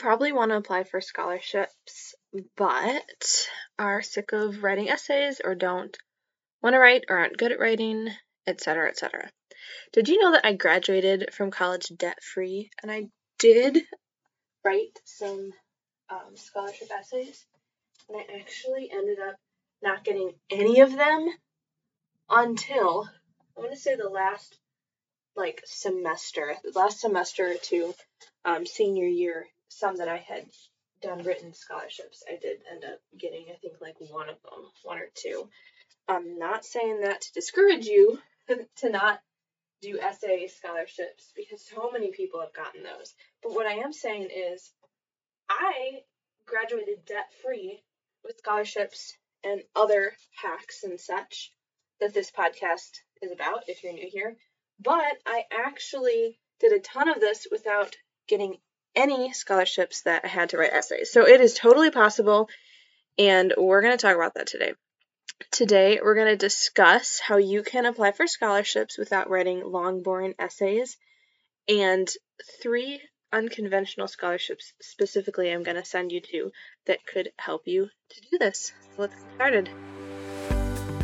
probably want to apply for scholarships, but are sick of writing essays or don't want to write or aren't good at writing, etc., etc. Did you know that I graduated from college debt free and I did write some um, scholarship essays and I actually ended up not getting any of them until I want to say the last like semester, the last semester or two, um, senior year, some that I had done written scholarships, I did end up getting, I think, like one of them, one or two. I'm not saying that to discourage you to not do essay scholarships because so many people have gotten those. But what I am saying is, I graduated debt free with scholarships and other hacks and such that this podcast is about if you're new here. But I actually did a ton of this without getting any scholarships that I had to write essays. So it is totally possible, and we're going to talk about that today. Today, we're going to discuss how you can apply for scholarships without writing long, boring essays, and three unconventional scholarships specifically I'm going to send you to that could help you to do this. So let's get started.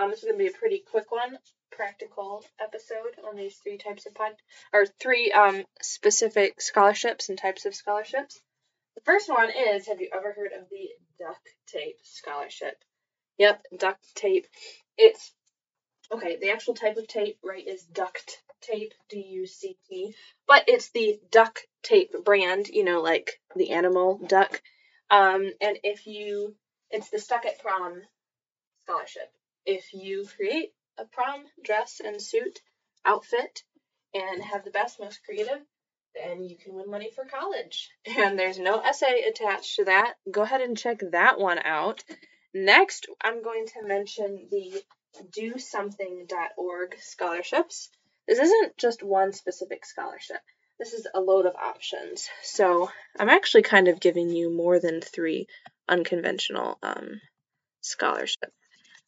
Um, this is going to be a pretty quick one, practical episode on these three types of pod, or three um, specific scholarships and types of scholarships. The first one is Have you ever heard of the Duck Tape scholarship? Yep, duct tape. It's okay, the actual type of tape, right, is duct tape, D U C T, but it's the Duck Tape brand, you know, like the animal duck. Um, and if you, it's the Stuck at Prom scholarship if you create a prom dress and suit outfit and have the best, most creative, then you can win money for college. And there's no essay attached to that. Go ahead and check that one out. Next, I'm going to mention the dosomething.org scholarships. This isn't just one specific scholarship. This is a load of options. So I'm actually kind of giving you more than three unconventional um, scholarships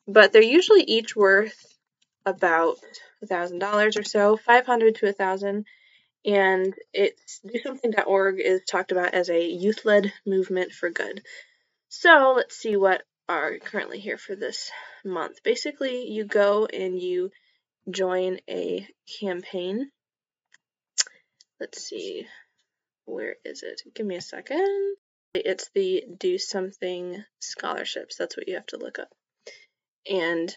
but they're usually each worth about a thousand dollars or so, five hundred to a thousand. And it's DoSomething.org is talked about as a youth-led movement for good. So let's see what are currently here for this month. Basically, you go and you join a campaign. Let's see, where is it? Give me a second. It's the Do Something scholarships. That's what you have to look up and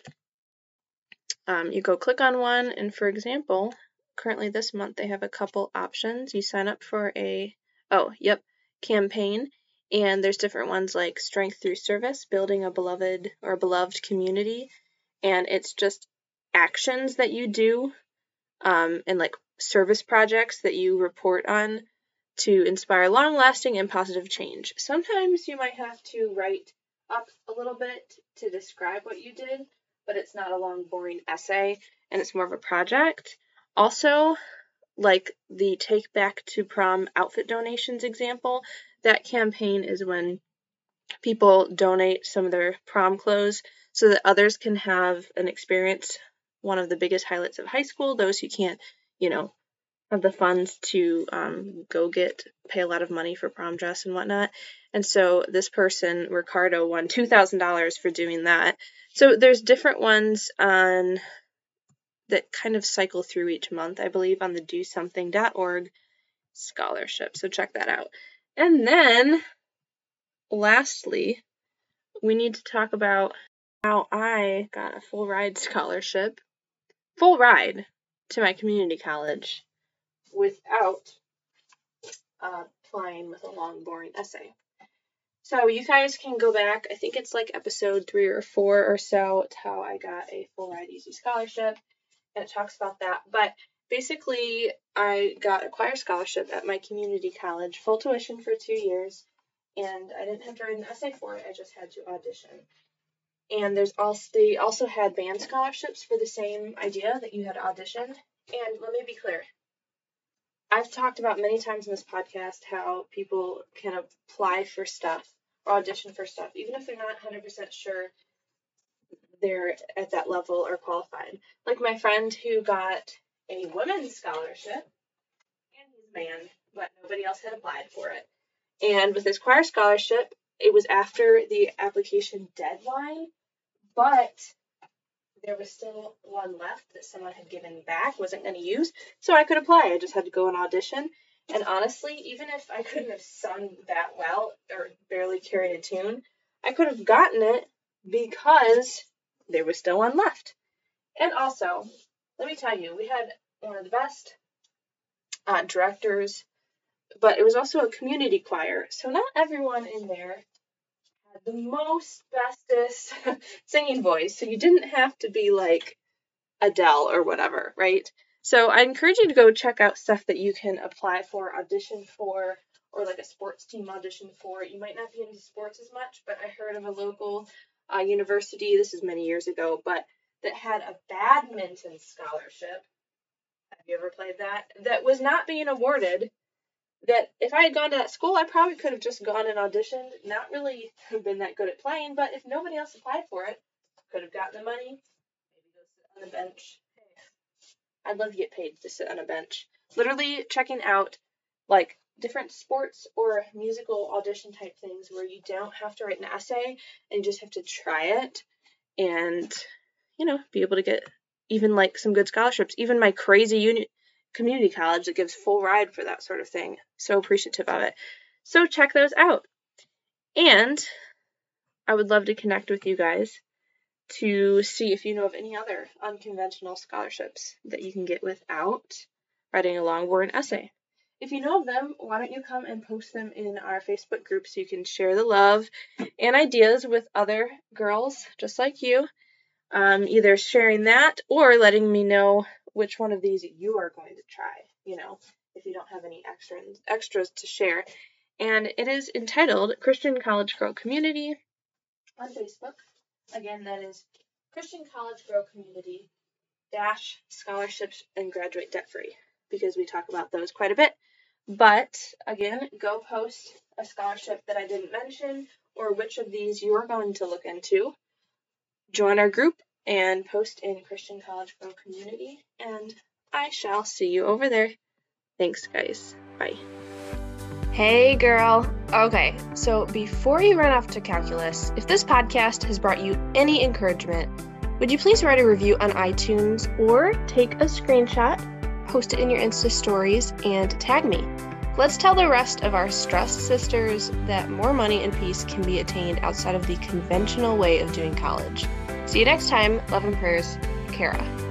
um, you go click on one and for example currently this month they have a couple options. You sign up for a oh yep campaign and there's different ones like strength through service building a beloved or a beloved community and it's just actions that you do um, and like service projects that you report on to inspire long lasting and positive change. Sometimes you might have to write up a little bit to describe what you did, but it's not a long, boring essay and it's more of a project. Also, like the Take Back to Prom outfit donations example, that campaign is when people donate some of their prom clothes so that others can have an experience, one of the biggest highlights of high school, those who can't, you know, have the funds to um, go get pay a lot of money for prom dress and whatnot. And so this person, Ricardo, won two thousand dollars for doing that. So there's different ones on that kind of cycle through each month, I believe, on the DoSomething.org scholarship. So check that out. And then, lastly, we need to talk about how I got a full ride scholarship, full ride to my community college without uh, with a long, boring essay. So you guys can go back. I think it's like episode three or four or so to how I got a full ride easy scholarship, and it talks about that. But basically, I got a choir scholarship at my community college, full tuition for two years, and I didn't have to write an essay for it. I just had to audition. And there's also they also had band scholarships for the same idea that you had auditioned. And let me be clear, I've talked about many times in this podcast how people can apply for stuff or audition for stuff, even if they're not 100% sure they're at that level or qualified. Like my friend who got a women's scholarship, and he's a man, but nobody else had applied for it. And with his choir scholarship, it was after the application deadline, but there was still one left that someone had given back, wasn't going to use, so I could apply. I just had to go and audition. And honestly, even if I couldn't have sung that well or barely carried a tune, I could have gotten it because there was still one left. And also, let me tell you, we had one of the best uh, directors, but it was also a community choir. So not everyone in there the most bestest singing voice, so you didn't have to be like Adele or whatever, right? So I encourage you to go check out stuff that you can apply for, audition for, or like a sports team audition for. You might not be into sports as much, but I heard of a local uh, university, this is many years ago, but that had a badminton scholarship. Have you ever played that? That was not being awarded that if I had gone to that school, I probably could have just gone and auditioned, not really been that good at playing, but if nobody else applied for it, could have gotten the money, maybe go sit on a bench. I'd love to get paid to sit on a bench. Literally checking out like different sports or musical audition type things where you don't have to write an essay and just have to try it and you know be able to get even like some good scholarships even my crazy uni- community college that gives full ride for that sort of thing. So appreciative of it. So check those out. And I would love to connect with you guys to see if you know of any other unconventional scholarships that you can get without writing a long boring essay. If you know of them, why don't you come and post them in our Facebook group so you can share the love and ideas with other girls just like you? Um, either sharing that or letting me know which one of these you are going to try, you know, if you don't have any extra extras to share. And it is entitled Christian College Girl Community on Facebook. Again, that is Christian College Girl Community dash scholarships and graduate debt free because we talk about those quite a bit. But again, go post a scholarship that I didn't mention or which of these you are going to look into. Join our group and post in Christian College Girl Community, and I shall see you over there. Thanks, guys. Bye. Hey, girl. Okay, so before you run off to calculus, if this podcast has brought you any encouragement, would you please write a review on iTunes or take a screenshot, post it in your Insta stories, and tag me? Let's tell the rest of our stressed sisters that more money and peace can be attained outside of the conventional way of doing college. See you next time. Love and prayers, Kara.